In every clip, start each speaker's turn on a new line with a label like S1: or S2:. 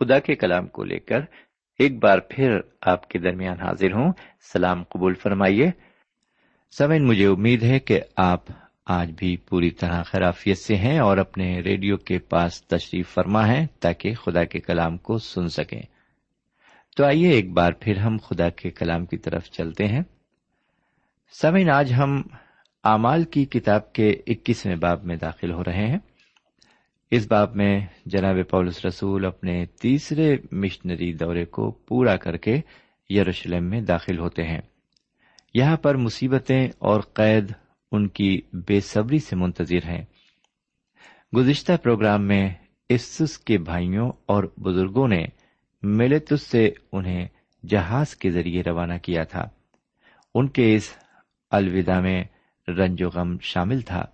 S1: خدا کے کلام کو لے کر ایک بار پھر آپ کے درمیان حاضر ہوں۔ سلام قبول فرمائیے۔ سمن مجھے امید ہے کہ آپ آج بھی پوری طرح خرافیت سے ہیں اور اپنے ریڈیو کے پاس تشریف فرما ہے تاکہ خدا کے کلام کو سن سکیں۔ تو آئیے ایک بار پھر ہم خدا کے کلام کی طرف چلتے ہیں۔ سمن آج ہم امال کی کتاب کے اکیسویں باب میں داخل ہو رہے ہیں۔ اس باب میں جناب پولس رسول اپنے تیسرے مشنری دورے کو پورا کر کے یروشلم میں داخل ہوتے ہیں۔ یہاں پر مصیبتیں اور قید ان کی بے صبری سے منتظر ہیں۔ گزشتہ پروگرام میں اسس کے بھائیوں اور بزرگوں نے ملتس سے انہیں جہاز کے ذریعے روانہ کیا تھا۔ ان کے اس الوداع میں رنج و غم شامل تھا۔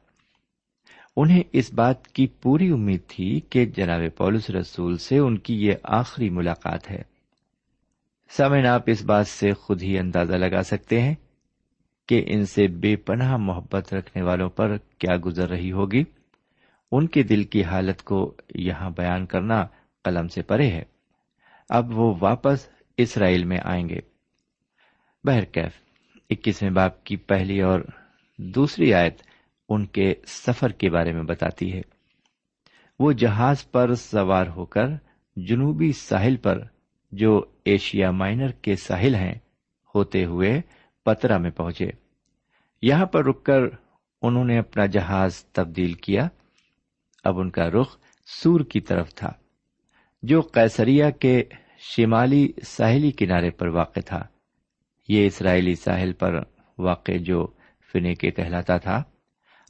S1: انہیں اس بات کی پوری امید تھی کہ جناب پولس رسول سے ان کی یہ آخری ملاقات ہے۔ سمن آپ اس بات سے خود ہی اندازہ لگا سکتے ہیں کہ ان سے بے پناہ محبت رکھنے والوں پر کیا گزر رہی ہوگی۔ ان کے دل کی حالت کو یہاں بیان کرنا قلم سے پرے ہے۔ اب وہ واپس اسرائیل میں آئیں گے۔ بہرکیف، اکیسویں باپ کی پہلی اور دوسری آیت ان کے سفر کے بارے میں بتاتی ہے۔ وہ جہاز پر سوار ہو کر جنوبی ساحل پر، جو ایشیا مائنر کے ساحل ہیں، ہوتے ہوئے پترا میں پہنچے۔ یہاں پر رک کر انہوں نے اپنا جہاز تبدیل کیا۔ اب ان کا رخ سور کی طرف تھا، جو قیسریا کے شمالی ساحلی کنارے پر واقع تھا۔ یہ اسرائیلی ساحل پر واقع جو فنے کے کہلاتا تھا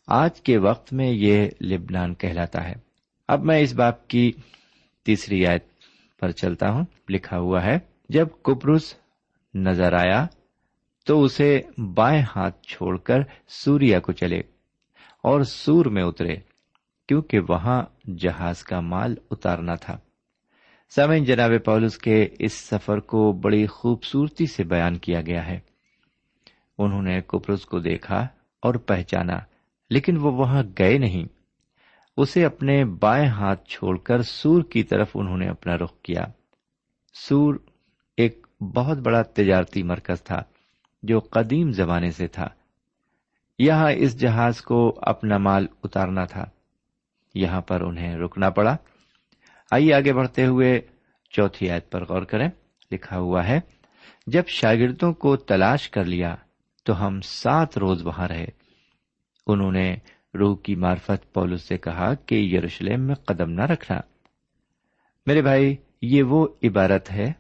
S1: آج کے وقت میں یہ لبنان کہلاتا ہے۔ اب میں اس باپ کی تیسری آیت پر چلتا ہوں۔ لکھا ہوا ہے، جب کپروس نظر آیا تو اسے بائیں ہاتھ چھوڑ کر سوریا کو چلے اور سور میں اترے، کیونکہ وہاں جہاز کا مال اتارنا تھا۔ سمن جناب پولس کے اس سفر کو بڑی خوبصورتی سے بیان کیا گیا ہے۔ انہوں نے کپروس کو دیکھا اور پہچانا۔ لیکن وہ وہاں گئے نہیں۔ اسے اپنے بائیں ہاتھ چھوڑ کر سور کی طرف انہوں نے اپنا رخ کیا۔ سور ایک بہت بڑا تجارتی مرکز تھا جو قدیم زمانے سے تھا۔ یہاں اس جہاز کو اپنا مال اتارنا تھا۔ یہاں پر انہیں رکنا پڑا۔ آئیے آگے بڑھتے ہوئے چوتھی آیت پر غور کریں۔ لکھا ہوا ہے، جب شاگردوں کو تلاش کر لیا تو ہم سات روز وہاں رہے۔ انہوں نے روح کی مارفت پولس سے کہا کہ یروشلم میں قدم نہ رکھنا۔ میرے بھائی، یہ وہ عبارت ہے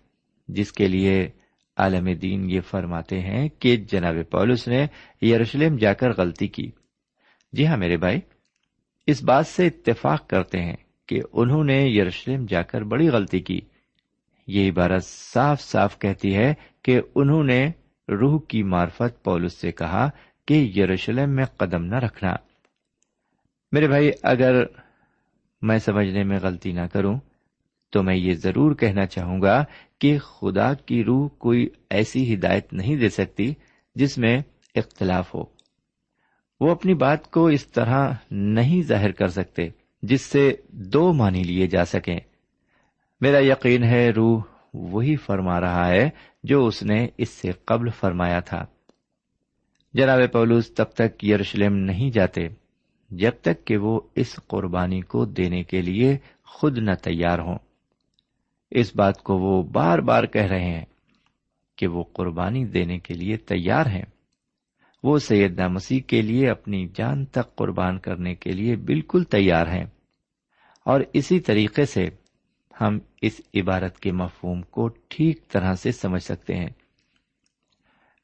S1: جس کے لیے عالم دین یہ فرماتے ہیں کہ جناب پولس نے یروشلم جا کر غلطی کی۔ جی ہاں میرے بھائی، اس بات سے اتفاق کرتے ہیں کہ انہوں نے یروشلم جا کر بڑی غلطی کی۔ یہ عبارت صاف صاف کہتی ہے کہ انہوں نے روح کی مارفت پولس سے کہا کہ یروشلم میں قدم نہ رکھنا۔ میرے بھائی، اگر میں سمجھنے میں غلطی نہ کروں، تو میں یہ ضرور کہنا چاہوں گا کہ خدا کی روح کوئی ایسی ہدایت نہیں دے سکتی جس میں اختلاف ہو۔ وہ اپنی بات کو اس طرح نہیں ظاہر کر سکتے جس سے دو مانی لیے جا سکیں۔ میرا یقین ہے، روح وہی فرما رہا ہے جو اس نے اس سے قبل فرمایا تھا۔ جناب پولوس تب تک یروشلم نہیں جاتے، جب تک کہ وہ اس قربانی کو دینے کے لیے خود نہ تیار ہوں۔ اس بات کو وہ بار بار کہہ رہے ہیں کہ وہ قربانی دینے کے لیے تیار ہیں۔ وہ سیدنا مسیح کے لیے اپنی جان تک قربان کرنے کے لیے بالکل تیار ہیں۔ اور اسی طریقے سے ہم اس عبارت کے مفہوم کو ٹھیک طرح سے سمجھ سکتے ہیں۔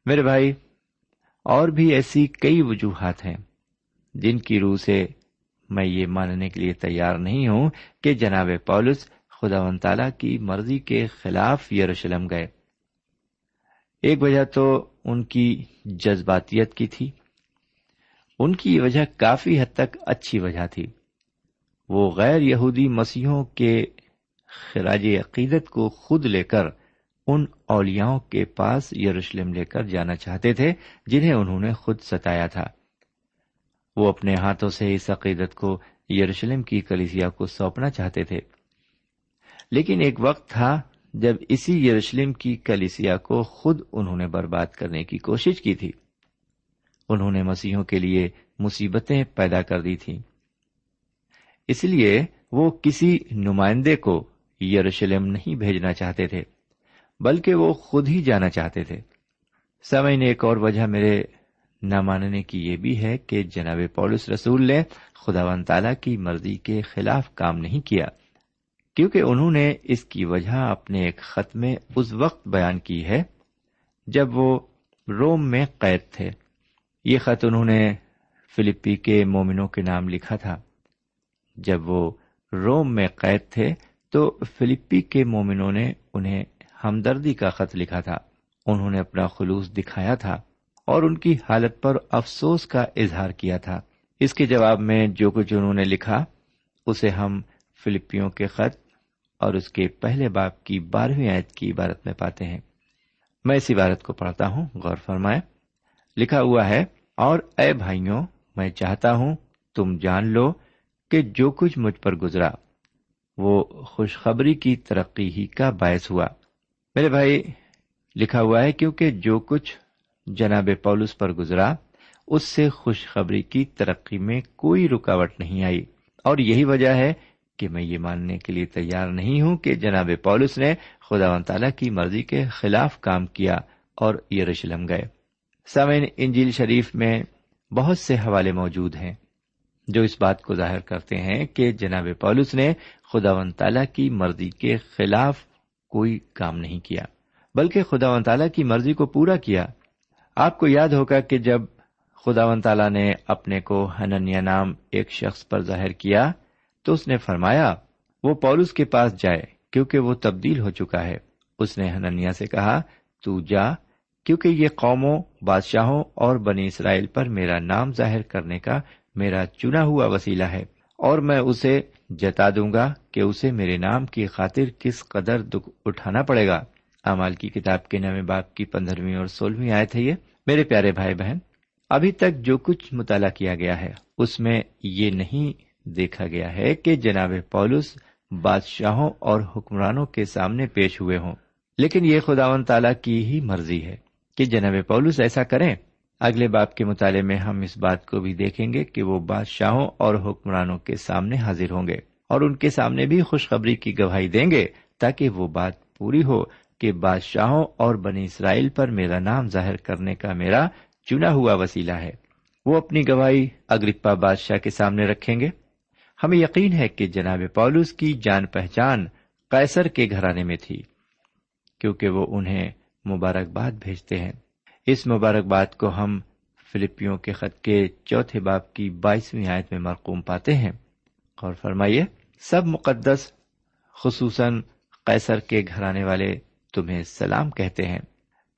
S1: میرے بھائی اور بھی ایسی کئی وجوہات ہیں جن کی روح سے میں یہ ماننے کے لیے تیار نہیں ہوں کہ جناب پولس خدا و تعالی کی مرضی کے خلاف یروشلم گئے۔ ایک وجہ تو ان کی جذباتیت کی تھی۔ ان کی وجہ کافی حد تک اچھی وجہ تھی۔ وہ غیر یہودی مسیحوں کے خراج عقیدت کو خود لے کر ان اولیاؤں کے پاس یروشلم لے کر جانا چاہتے تھے جنہیں انہوں نے خود ستایا تھا۔ وہ اپنے ہاتھوں سے اس عقیدت کو یروشلم کی کلیسیا کو سونپنا چاہتے تھے۔ لیکن ایک وقت تھا جب اسی یروشلم کی کلیسیا کو خود انہوں نے برباد کرنے کی کوشش کی تھی۔ انہوں نے مسیحوں کے لیے مصیبتیں پیدا کر دی تھی اس لیے وہ کسی نمائندے کو یروشلم نہیں بھیجنا چاہتے تھے۔ بلکہ وہ خود ہی جانا چاہتے تھے۔ سمے نے ایک اور وجہ میرے نہ ماننے کی یہ بھی ہے کہ جناب پولس رسول نے خدا و تعالی کی مرضی کے خلاف کام نہیں کیا، کیونکہ انہوں نے اس کی وجہ اپنے ایک خط میں اس وقت بیان کی ہے جب وہ روم میں قید تھے۔ یہ خط انہوں نے فلپی کے مومنوں کے نام لکھا تھا۔ جب وہ روم میں قید تھے تو فلپی کے مومنوں نے انہیں ہمدردی کا خط لکھا تھا۔ انہوں نے اپنا خلوص دکھایا تھا اور ان کی حالت پر افسوس کا اظہار کیا تھا۔ اس کے جواب میں جو کچھ انہوں نے لکھا، اسے ہم فلپیوں کے خط اور اس کے پہلے باپ کی بارہویں آیت کی عبارت میں پاتے ہیں۔ میں اس عبارت کو پڑھتا ہوں۔ غور فرمائے لکھا ہوا ہے، اور اے بھائیوں، میں چاہتا ہوں تم جان لو کہ جو کچھ مجھ پر گزرا، وہ خوشخبری کی ترقی ہی کا باعث ہوا۔ میرے بھائی، لکھا ہوا ہے کیونکہ جو کچھ جناب پولس پر گزرا، اس سے خوشخبری کی ترقی میں کوئی رکاوٹ نہیں آئی۔ اور یہی وجہ ہے کہ میں یہ ماننے کے لیے تیار نہیں ہوں کہ جناب پولس نے خدا و تعالی کی مرضی کے خلاف کام کیا اور یہ رشلم گئے۔ سمین انجیل شریف میں بہت سے حوالے موجود ہیں جو اس بات کو ظاہر کرتے ہیں کہ جناب پولس نے خدا و تعالی کی مرضی کے خلاف کوئی کام نہیں کیا، بلکہ خدا و تعالی کی مرضی کو پورا کیا۔ آپ کو یاد ہوگا کہ جب خدا و تعالی نے اپنے کو ہننیا نام ایک شخص پر ظاہر کیا، تو اس نے فرمایا، وہ پولس کے پاس جائے، کیونکہ وہ تبدیل ہو چکا ہے۔ اس نے ہننیا سے کہا، تو جا، کیونکہ یہ قوموں، بادشاہوں اور بنی اسرائیل پر میرا نام ظاہر کرنے کا میرا چنا ہوا وسیلہ ہے، اور میں اسے جتا دوں گا کہ اسے میرے نام کی خاطر کس قدر دکھ اٹھانا پڑے گا۔ امال کی کتاب کے نویں باپ کی پندرہویں اور سولہویں آئے تھے یہ۔ میرے پیارے بھائی بہن، ابھی تک جو کچھ مطالعہ کیا گیا ہے، اس میں یہ نہیں دیکھا گیا ہے کہ جناب پولس بادشاہوں اور حکمرانوں کے سامنے پیش ہوئے ہوں۔ لیکن یہ خداون تعالی کی ہی مرضی ہے کہ جناب پولس ایسا کریں۔ اگلے باپ کے مطالعے میں ہم اس بات کو بھی دیکھیں گے کہ وہ بادشاہوں اور حکمرانوں کے سامنے حاضر ہوں گے اور ان کے سامنے بھی خوشخبری کی گواہی دیں گے تاکہ وہ بات پوری ہو کہ بادشاہوں اور بنی اسرائیل پر میرا نام ظاہر کرنے کا میرا چنا ہوا وسیلہ ہے۔ وہ اپنی گواہی اگرپا بادشاہ کے سامنے رکھیں گے۔ ہمیں یقین ہے کہ جناب پولس کی جان پہچان قیصر کے گھرانے میں تھی، کیونکہ وہ انہیں مبارکباد بھیجتے ہیں۔ اس مبارکباد کو ہم فلپیوں کے خط کے چوتھے باپ کی بائیسویں آیت میں مرقوم پاتے ہیں۔ اور فرمائیے، سب مقدس، خصوصاً قیصر کے گھرانے والے تمہیں سلام کہتے ہیں۔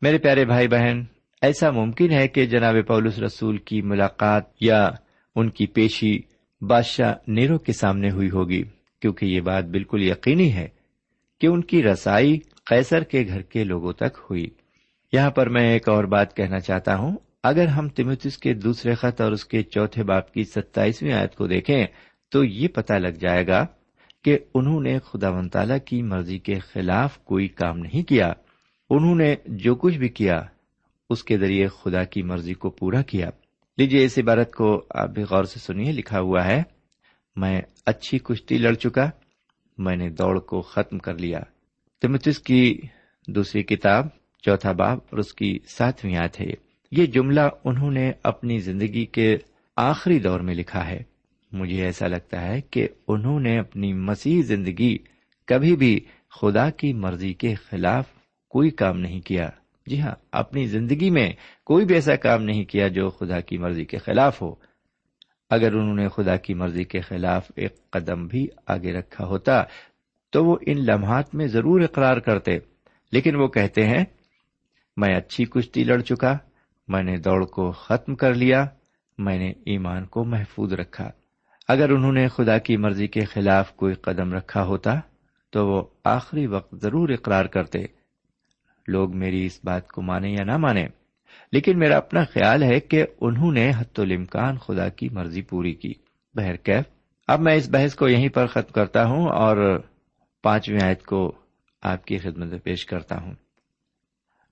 S1: میرے پیارے بھائی بہن، ایسا ممکن ہے کہ جناب پولس رسول کی ملاقات یا ان کی پیشی بادشاہ نیرو کے سامنے ہوئی ہوگی، کیونکہ یہ بات بالکل یقینی ہے کہ ان کی رسائی قیصر کے گھر کے لوگوں تک ہوئی۔ یہاں پر میں ایک اور بات کہنا چاہتا ہوں۔ اگر ہم تمتس کے دوسرے خط اور اس کے چوتھے باپ کی ستائیسویں آیت کو دیکھیں، تو یہ پتا لگ جائے گا کہ انہوں نے خدا و تعالی کی مرضی کے خلاف کوئی کام نہیں کیا۔ انہوں نے جو کچھ بھی کیا، اس کے ذریعے خدا کی مرضی کو پورا کیا۔ لیجیے اس عبارت کو آپ بھی غور سے سنیے، لکھا ہوا ہے، میں اچھی کشتی لڑ چکا، میں نے دوڑ کو ختم کر لیا۔ تمتس کی دوسری کتاب چوتھا باب اور اس کی ساتویں آیت ہے یہ۔ جملہ انہوں نے اپنی زندگی کے آخری دور میں لکھا ہے۔ مجھے ایسا لگتا ہے کہ انہوں نے اپنی مسیح زندگی کبھی بھی خدا کی مرضی کے خلاف کوئی کام نہیں کیا۔ جی ہاں اپنی زندگی میں کوئی بھی ایسا کام نہیں کیا جو خدا کی مرضی کے خلاف ہو۔ اگر انہوں نے خدا کی مرضی کے خلاف ایک قدم بھی آگے رکھا ہوتا تو وہ ان لمحات میں ضرور اقرار کرتے۔ لیکن وہ کہتے ہیں میں اچھی کشتی لڑ چکا، میں نے دوڑ کو ختم کر لیا، میں نے ایمان کو محفوظ رکھا۔ اگر انہوں نے خدا کی مرضی کے خلاف کوئی قدم رکھا ہوتا، تو وہ آخری وقت ضرور اقرار کرتے۔ لوگ میری اس بات کو مانے یا نہ مانے، لیکن میرا اپنا خیال ہے کہ انہوں نے حت الامکان خدا کی مرضی پوری کی۔ بہرکیف اب میں اس بحث کو یہیں پر ختم کرتا ہوں اور پانچویں آیت کو آپ کی خدمت میں پیش کرتا ہوں۔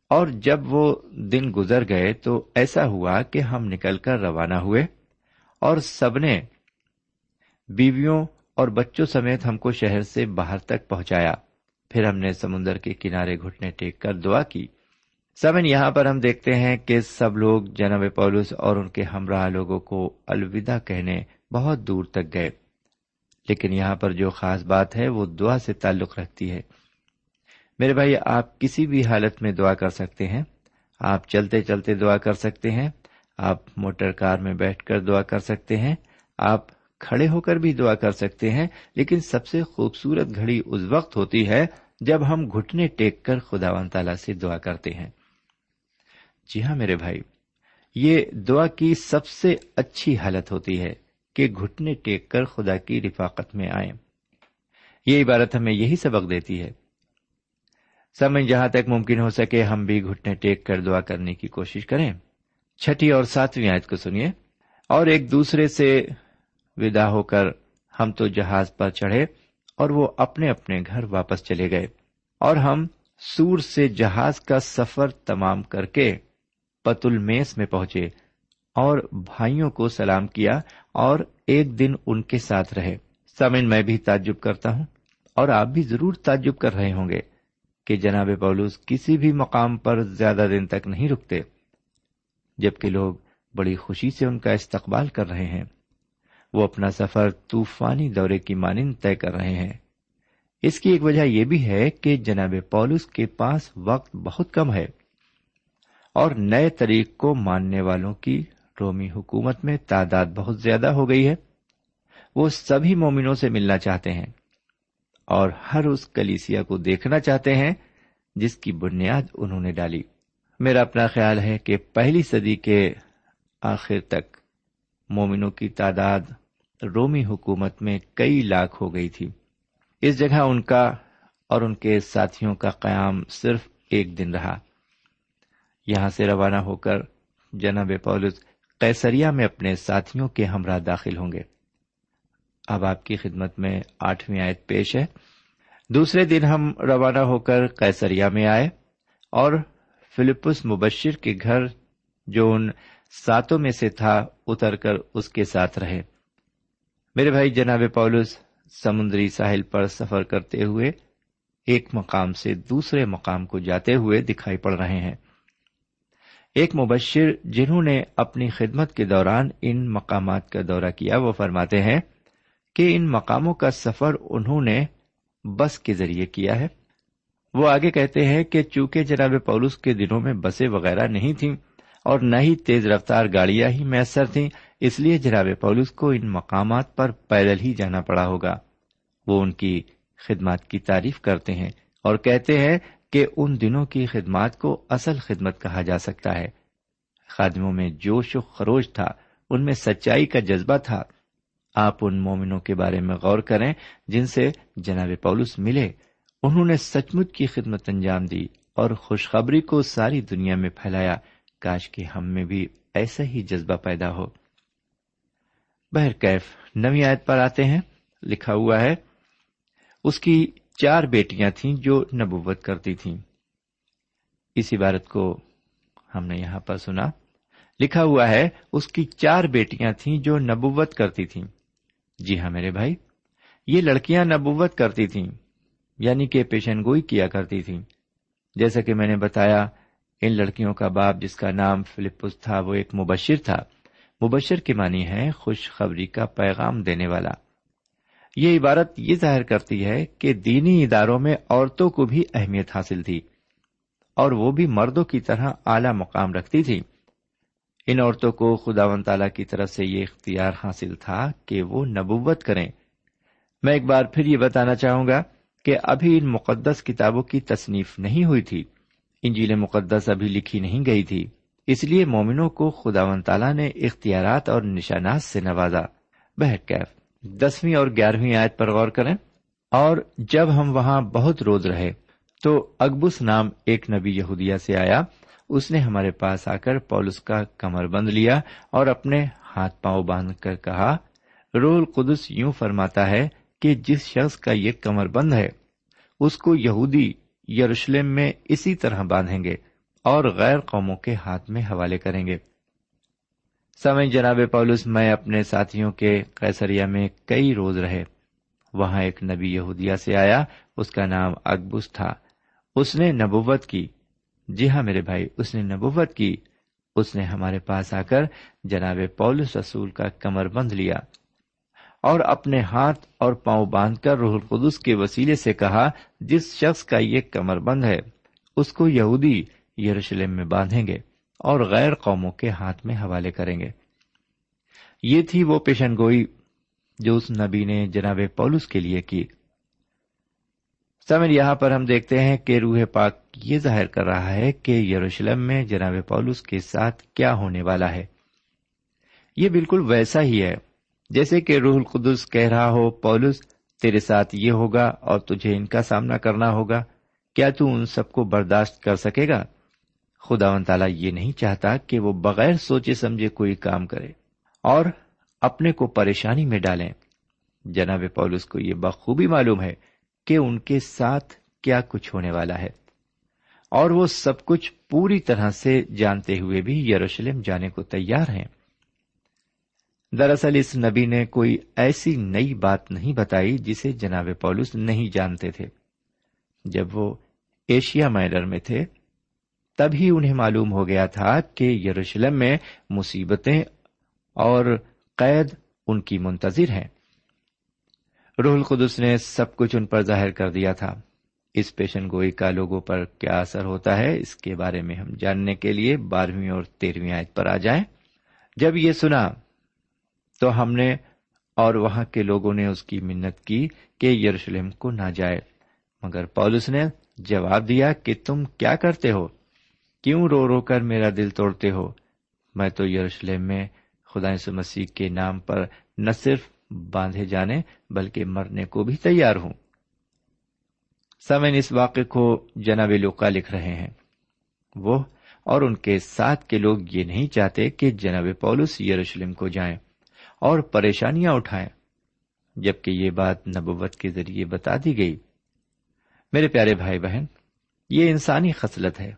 S1: اور جب وہ دن گزر گئے تو ایسا ہوا کہ ہم نکل کر روانہ ہوئے اور سب نے بیویوں اور بچوں سمیت ہم کو شہر سے باہر تک پہنچایا۔ پھر ہم نے سمندر کے کنارے گھٹنے ٹیک کر دعا کی۔ سمن، یہاں پر ہم دیکھتے ہیں کہ سب لوگ جناب پولس اور ان کے ہمراہ لوگوں کو الوداع کہنے بہت دور تک گئے۔ لیکن یہاں پر جو خاص بات ہے، وہ دعا سے تعلق رکھتی ہے۔ میرے بھائی، آپ کسی بھی حالت میں دعا کر سکتے ہیں۔ آپ چلتے چلتے دعا کر سکتے ہیں۔ آپ موٹر کار میں بیٹھ کر دعا کر سکتے ہیں۔ آپ کھڑے ہو کر بھی دعا کر سکتے ہیں۔ لیکن سب سے خوبصورت گھڑی اس وقت ہوتی ہے جب ہم گھٹنے ٹیک کر خدا و تعالی سے دعا کرتے ہیں۔ جی ہاں میرے بھائی، یہ دعا کی سب سے اچھی حالت ہوتی ہے کہ گھٹنے ٹیک کر خدا کی رفاقت میں آئیں۔ یہ عبارت ہمیں یہی سبق دیتی ہے سمجھ جہاں تک ممکن ہو سکے، ہم بھی گھٹنے ٹیک کر دعا کرنے کی کوشش کریں۔ چھٹی اور ساتویں آیت کو سنیے۔ اور ایک دوسرے سے ودا ہو کر ہم تو جہاز پر چڑھے اور وہ اپنے اپنے گھر واپس چلے گئے۔ اور ہم سور سے جہاز کا سفر تمام کر کے پتل میس میں پہنچے اور بھائیوں کو سلام کیا اور ایک دن ان کے ساتھ رہے۔ سمن، میں بھی تعجب کرتا ہوں اور آپ بھی ضرور تعجب کر رہے ہوں گے۔ کہ جناب پولوس کسی بھی مقام پر زیادہ دن تک نہیں رکتے، جبکہ لوگ بڑی خوشی سے ان کا استقبال کر رہے ہیں۔ وہ اپنا سفر طوفانی دورے کی مانند طے کر رہے ہیں۔ اس کی ایک وجہ یہ بھی ہے کہ جناب پولس کے پاس وقت بہت کم ہے اور نئے طریق کو ماننے والوں کی رومی حکومت میں تعداد بہت زیادہ ہو گئی ہے۔ وہ سبھی مومنوں سے ملنا چاہتے ہیں۔ اور ہر اس کلیسیا کو دیکھنا چاہتے ہیں جس کی بنیاد انہوں نے ڈالی۔ میرا اپنا خیال ہے کہ پہلی صدی کے آخر تک مومنوں کی تعداد رومی حکومت میں کئی لاکھ ہو گئی تھی۔ اس جگہ ان کا اور ان کے ساتھیوں کا قیام صرف ایک دن رہا۔ یہاں سے روانہ ہو کر جناب پولس کیسریا میں اپنے ساتھیوں کے ہمراہ داخل ہوں گے۔ اب آپ کی خدمت میں آٹھویں آیت پیش ہے۔ دوسرے دن ہم روانہ ہو کر کیسریا میں آئے اور فلپس مبشر کے گھر جو ان ساتوں میں سے تھا اتر کر اس کے ساتھ رہے۔ میرے بھائی، جناب پولس، سمندری ساحل پر سفر کرتے ہوئے ایک مقام سے دوسرے مقام کو جاتے ہوئے دکھائی پڑ رہے ہیں۔ ایک مبشر جنہوں نے اپنی خدمت کے دوران ان مقامات کا دورہ کیا وہ فرماتے ہیں کہ ان مقاموں کا سفر انہوں نے بس کے ذریعے کیا ہے۔ وہ آگے کہتے ہیں کہ چونکہ جناب پولس کے دنوں میں بسیں وغیرہ نہیں تھیں اور نہ ہی تیز رفتار گاڑیاں ہی میسر تھیں، اس لیے جناب پولس کو ان مقامات پر پیدل ہی جانا پڑا ہوگا۔ وہ ان کی خدمات کی تعریف کرتے ہیں اور کہتے ہیں کہ ان دنوں کی خدمات کو اصل خدمت کہا جا سکتا ہے۔ خادموں میں جوش و خروش تھا، ان میں سچائی کا جذبہ تھا۔ آپ ان مومنوں کے بارے میں غور کریں جن سے جناب پولس ملے۔ انہوں نے سچ مچ کی خدمت انجام دی اور خوشخبری کو ساری دنیا میں پھیلایا۔ کاش کے ہم میں بھی ایسا ہی جذبہ پیدا ہو۔ بہرکیف نوی آیت پر آتے ہیں۔ لکھا ہوا ہے، اس کی چار بیٹیاں تھیں جو نبوت کرتی تھیں۔ اس عبارت کو ہم نے یہاں پر سنا۔ لکھا ہوا ہے، اس کی چار بیٹیاں تھیں جو نبوت کرتی تھیں۔ جی ہاں میرے بھائی، یہ لڑکیاں نبوت کرتی تھیں یعنی کہ پیشن گوئی کیا کرتی تھیں۔ جیسا کہ میں نے بتایا، ان لڑکیوں کا باپ جس کا نام فلپس تھا، وہ ایک مبشر تھا۔ مبشر کی معنی ہے خوشخبری کا پیغام دینے والا۔ یہ عبارت یہ ظاہر کرتی ہے کہ دینی اداروں میں عورتوں کو بھی اہمیت حاصل تھی اور وہ بھی مردوں کی طرح اعلی مقام رکھتی تھی ان عورتوں کو خدا و تعالی کی طرف سے یہ اختیار حاصل تھا کہ وہ نبوت کریں۔ میں ایک بار پھر یہ بتانا چاہوں گا کہ ابھی ان مقدس کتابوں کی تصنیف نہیں ہوئی تھی۔ انجیل مقدس ابھی لکھی نہیں گئی تھی۔ اس لیے مومنوں کو خدا و تعالیٰ نے اختیارات اور نشانات سے نوازا۔ بہرکیف دسویں اور گیارہویں آیت پر غور کریں۔ اور جب ہم وہاں بہت روز رہے تو اکبس نام ایک نبی یہودیہ سے آیا اس نے ہمارے پاس آ کر پولس کا کمر بند لیا اور اپنے ہاتھ پاؤں باندھ کر کہا، رول قدس یوں فرماتا ہے کہ جس شخص کا یہ کمر بند ہے، اس کو یہودی یروشلم میں اسی طرح باندھیں گے اور غیر قوموں کے ہاتھ میں حوالے کریں گے۔ سمے جناب پولس، میں اپنے ساتھیوں کے کیسریا میں کئی روز رہے۔ وہاں ایک نبی یہودیہ سے آیا، اس کا نام اکبس تھا۔ اس نے نبوت کی جی ہاں میرے بھائی، اس نے نبوت کی۔ اس نے ہمارے پاس آ کر جناب پولس رسول کا کمر بند لیا اور اپنے ہاتھ اور پاؤں باندھ کر روح القدس کے وسیلے سے کہا، جس شخص کا یہ کمر بند ہے، اس کو یہودی یروشلم میں باندھیں گے اور غیر قوموں کے ہاتھ میں حوالے کریں گے۔ یہ تھی وہ پیشن گوئی جو اس نبی نے جناب پولس کے لیے کی۔ سمر یہاں پر ہم دیکھتے ہیں کہ روح پاک یہ ظاہر کر رہا ہے کہ یروشلم میں جناب پولس کے ساتھ کیا ہونے والا ہے۔ یہ بالکل ویسا ہی ہے۔ جیسے کہ روح القدس کہہ رہا ہو، پولس، تیرے ساتھ یہ ہوگا اور تجھے ان کا سامنا کرنا ہوگا۔ کیا تو ان سب کو برداشت کر سکے گا؟ خدا و تعالیٰ یہ نہیں چاہتا کہ وہ بغیر سوچے سمجھے کوئی کام کرے اور اپنے کو پریشانی میں ڈالیں۔ جناب پولس کو یہ بخوبی معلوم ہے کہ ان کے ساتھ کیا کچھ ہونے والا ہے۔ اور وہ سب کچھ پوری طرح سے جانتے ہوئے بھی یروشلم جانے کو تیار ہیں۔ دراصل اس نبی نے کوئی ایسی نئی بات نہیں بتائی جسے جناب پولس نہیں جانتے تھے۔ جب وہ ایشیا مائنر میں تھے تب ہی انہیں معلوم ہو گیا تھا کہ یروشلم میں مصیبتیں اور قید ان کی منتظر ہیں۔ روح القدس نے سب کچھ ان پر ظاہر کر دیا تھا۔ اس پیشن گوئی کا لوگوں پر کیا اثر ہوتا ہے، اس کے بارے میں ہم جاننے کے لیے بارہویں اور تیرہویں آیت پر آ جائیں۔ جب یہ سنا تو ہم نے اور وہاں کے لوگوں نے اس کی منت کی کہ یروشلم کو نہ جائے۔ مگر پولس نے جواب دیا کہ تم کیا کرتے ہو؟ کیوں رو رو کر میرا دل توڑتے ہو؟ میں تو یروشلم میں خدا مسیح کے نام پر نہ صرف باندھے جانے، بلکہ مرنے کو بھی تیار ہوں۔ سمن اس واقعے کو جناب لوکا لکھ رہے ہیں۔ وہ اور ان کے ساتھ کے لوگ یہ نہیں چاہتے کہ جناب پولس یروشلم کو جائیں اور پریشانیاں اٹھائیں، جبکہ یہ بات نبوت کے ذریعے بتا دی گئی۔ میرے پیارے بھائی بہن، یہ انسانی خصلت ہے۔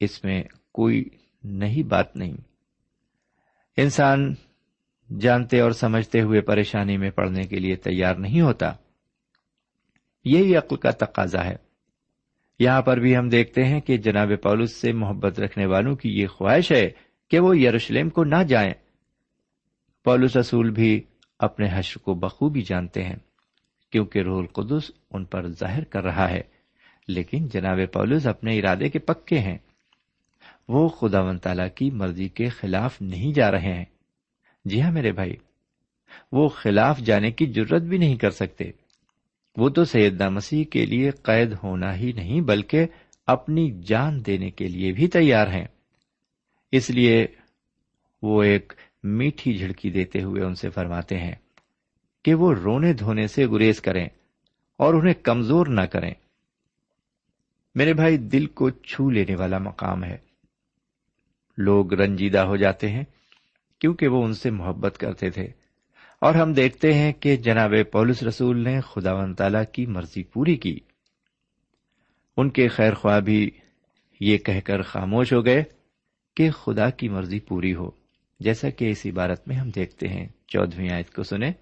S1: اس میں کوئی نئی بات نہیں۔ انسان جانتے اور سمجھتے ہوئے پریشانی میں پڑنے کے لیے تیار نہیں ہوتا۔ یہی عقل کا تقاضا ہے۔ یہاں پر بھی ہم دیکھتے ہیں کہ جناب پولس سے محبت رکھنے والوں کی یہ خواہش ہے کہ وہ یروشلم کو نہ جائیں۔ پولس رسول بھی اپنے حشر کو بخوبی جانتے ہیں، کیونکہ رول القدس ان پر ظاہر کر رہا ہے۔ لیکن جناب پولس اپنے ارادے کے پکے ہیں۔ وہ خدا و تعالی کی مرضی کے خلاف نہیں جا رہے ہیں۔ جی ہاں میرے بھائی، وہ خلاف جانے کی ضرورت بھی نہیں کر سکتے۔ وہ تو سیدنا مسیح کے لیے قید ہونا ہی نہیں، بلکہ اپنی جان دینے کے لیے بھی تیار ہیں۔ اس لیے وہ ایک میٹھی جھڑکی دیتے ہوئے ان سے فرماتے ہیں کہ وہ رونے دھونے سے گریز کریں اور انہیں کمزور نہ کریں۔ میرے بھائی، دل کو چھو لینے والا مقام ہے۔ لوگ رنجیدہ ہو جاتے ہیں۔ کیونکہ وہ ان سے محبت کرتے تھے۔ اور ہم دیکھتے ہیں کہ جناب پولس رسول نے خدا و تعالی کی مرضی پوری کی۔ ان کے خیر خواہ بھی یہ کہہ کر خاموش ہو گئے کہ خدا کی مرضی پوری ہو۔ جیسا کہ اس عبارت میں ہم دیکھتے ہیں۔ چودہویں آیت کو سنیں۔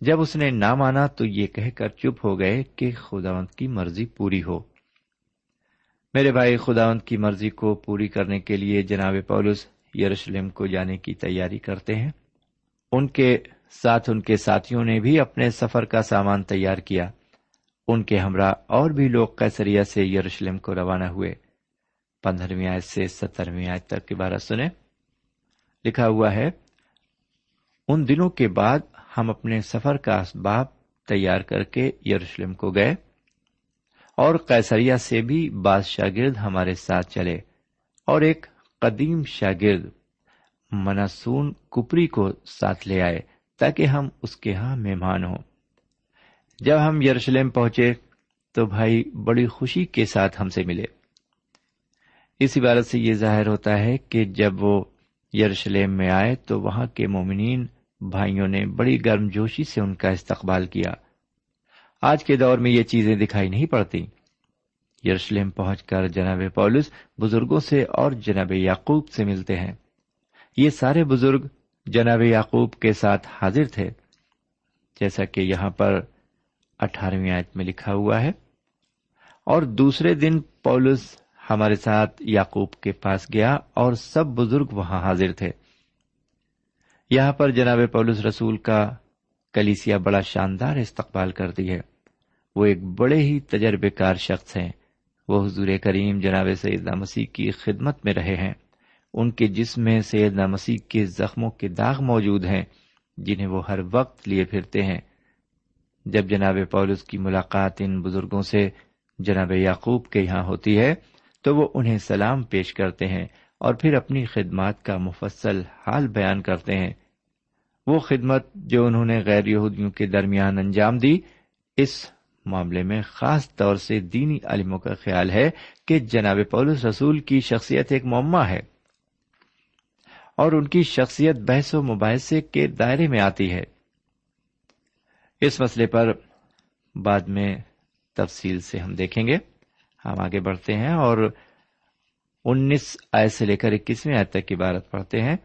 S1: جب اس نے نہ مانا تو یہ کہہ کر چپ ہو گئے کہ خداوند کی مرضی پوری ہو۔ میرے بھائی، خداوند کی مرضی کو پوری کرنے کے لیے جناب پولس یروشلم کو جانے کی تیاری کرتے ہیں۔ ان کے ساتھ ان کے ساتھیوں نے بھی اپنے سفر کا سامان تیار کیا۔ ان کے ہمراہ اور بھی لوگ کیسریا سے یروشلم کو روانہ ہوئے۔ پندرہویں آیت سے سترویں آیت تک کی بارہ سنیں۔ لکھا ہوا ہے، ان دنوں کے بعد ہم اپنے سفر کا اسباب تیار کر کے یروشلم کو گئے اور کیسریا سے بھی بعض شاگرد ہمارے ساتھ چلے اور ایک قدیم شاگرد مناسون کپری کو ساتھ لے آئے تاکہ ہم اس کے ہاں مہمان ہوں۔ جب ہم یروشلم پہنچے تو بھائی بڑی خوشی کے ساتھ ہم سے ملے۔ اس عبارت سے یہ ظاہر ہوتا ہے کہ جب وہ یروشلم میں آئے تو وہاں کے مومنین بھائیوں نے بڑی گرم جوشی سے ان کا استقبال کیا۔ آج کے دور میں یہ چیزیں دکھائی نہیں پڑتی یروشلم پہنچ کر جناب پولس بزرگوں سے اور جناب یعقوب سے ملتے ہیں۔ یہ سارے بزرگ جناب یعقوب کے ساتھ حاضر تھے۔ جیسا کہ یہاں پر اٹھارہویں آیت میں لکھا ہوا ہے۔ اور دوسرے دن پولس ہمارے ساتھ یعقوب کے پاس گیا اور سب بزرگ وہاں حاضر تھے۔ یہاں پر جناب پولس رسول کا کلیسیا بڑا شاندار استقبال کرتی ہے۔ وہ ایک بڑے ہی تجربے کار شخص ہیں۔ وہ حضور کریم جناب سیدنا مسیح کی خدمت میں رہے ہیں۔ ان کے جسم میں سیدنا مسیح کے زخموں کے داغ موجود ہیں، جنہیں وہ ہر وقت لیے پھرتے ہیں۔ جب جناب پولس کی ملاقات ان بزرگوں سے جناب یعقوب کے یہاں ہوتی ہے، تو وہ انہیں سلام پیش کرتے ہیں اور پھر اپنی خدمات کا مفصل حال بیان کرتے ہیں۔ وہ خدمت جو انہوں نے غیر یہودیوں کے درمیان انجام دی، اس معاملے میں خاص طور سے دینی علموں کا خیال ہے کہ جناب پولس رسول کی شخصیت ایک معمہ ہے اور ان کی شخصیت بحث و مباحثے کے دائرے میں آتی ہے۔ اس مسئلے پر بعد میں تفصیل سے ہم دیکھیں گے۔ ہم آگے بڑھتے ہیں اور انیس آئے سے لے کر اکیسویں آئے تک عبارت پڑھتے ہیں۔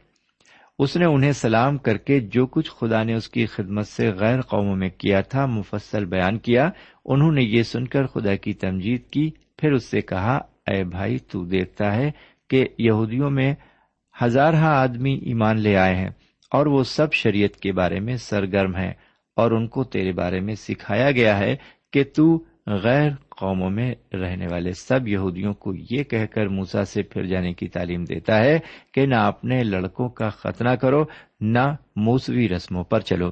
S1: اس نے انہیں سلام کر کے جو کچھ خدا نے اس کی خدمت سے غیر قوموں میں کیا تھا مفصل بیان کیا۔ انہوں نے یہ سن کر خدا کی تمجید کی، پھر اس سے کہا، اے بھائی، تو دیکھتا ہے کہ یہودیوں میں ہزارہ آدمی ایمان لے آئے ہیں اور وہ سب شریعت کے بارے میں سرگرم ہیں اور ان کو تیرے بارے میں سکھایا گیا ہے کہ تو غیر قوموں میں رہنے والے سب یہودیوں کو یہ کہہ کر موسا سے پھر جانے کی تعلیم دیتا ہے کہ نہ اپنے لڑکوں کا ختنہ کرو، نہ موسوی رسموں پر چلو۔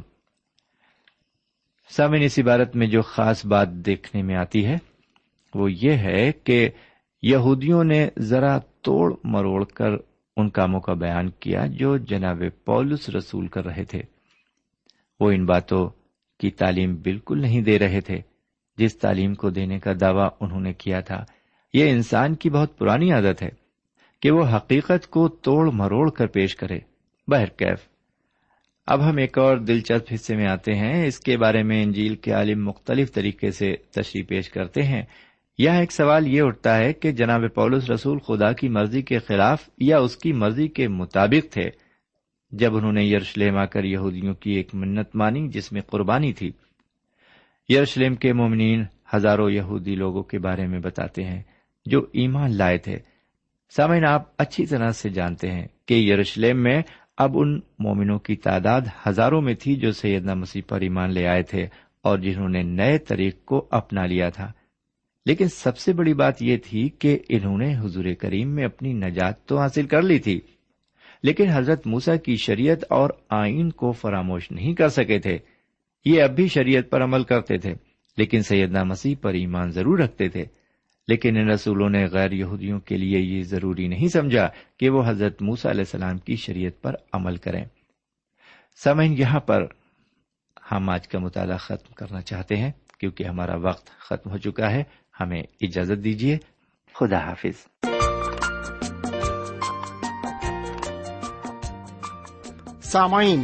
S1: سامن اس عبارت میں جو خاص بات دیکھنے میں آتی ہے، وہ یہ ہے کہ یہودیوں نے ذرا توڑ مروڑ کر ان کاموں کا بیان کیا جو جناب پولس رسول کر رہے تھے۔ وہ ان باتوں کی تعلیم بالکل نہیں دے رہے تھے۔ جس تعلیم کو دینے کا دعویٰ انہوں نے کیا تھا، یہ انسان کی بہت پرانی عادت ہے کہ وہ حقیقت کو توڑ مروڑ کر پیش کرے۔ بہرکیف اب ہم ایک اور دلچسپ حصے میں آتے ہیں۔ اس کے بارے میں انجیل کے عالم مختلف طریقے سے تشریح پیش کرتے ہیں۔ یہاں ایک سوال یہ اٹھتا ہے کہ جناب پولس رسول خدا کی مرضی کے خلاف یا اس کی مرضی کے مطابق تھے۔ جب انہوں نے یرشلم آ کر یہودیوں کی ایک منت مانی جس میں قربانی تھی یروشلم کے مومنین ہزاروں یہودی لوگوں کے بارے میں بتاتے ہیں جو ایمان لائے تھے۔ سامعین، آپ اچھی طرح سے جانتے ہیں کہ یروشلم میں اب ان مومنوں کی تعداد ہزاروں میں تھی جو سیدنا مسیح پر ایمان لے آئے تھے اور جنہوں نے نئے طریق کو اپنا لیا تھا۔ لیکن سب سے بڑی بات یہ تھی کہ انہوں نے حضور کریم میں اپنی نجات تو حاصل کر لی تھی، لیکن حضرت موسا کی شریعت اور آئین کو فراموش نہیں کر سکے تھے۔ یہ اب بھی شریعت پر عمل کرتے تھے، لیکن سیدنا مسیح پر ایمان ضرور رکھتے تھے۔ لیکن ان رسولوں نے غیر یہودیوں کے لیے یہ ضروری نہیں سمجھا کہ وہ حضرت موسا علیہ السلام کی شریعت پر عمل کریں۔ سمن یہاں پر ہم آج کا مطالعہ ختم کرنا چاہتے ہیں، کیونکہ ہمارا وقت ختم ہو چکا ہے۔ ہمیں اجازت دیجیے خدا حافظ۔
S2: سامعین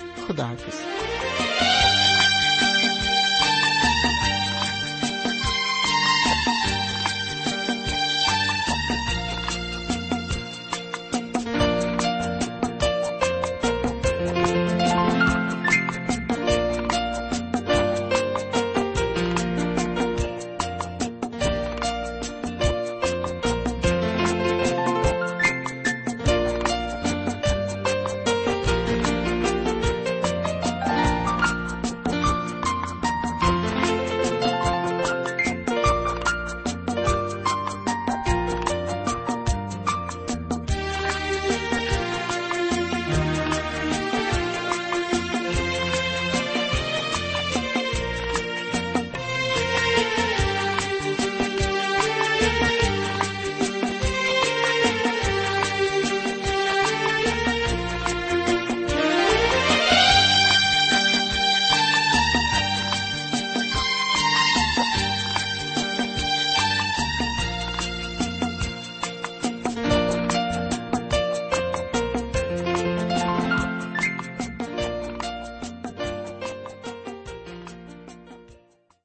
S2: خدا حافظ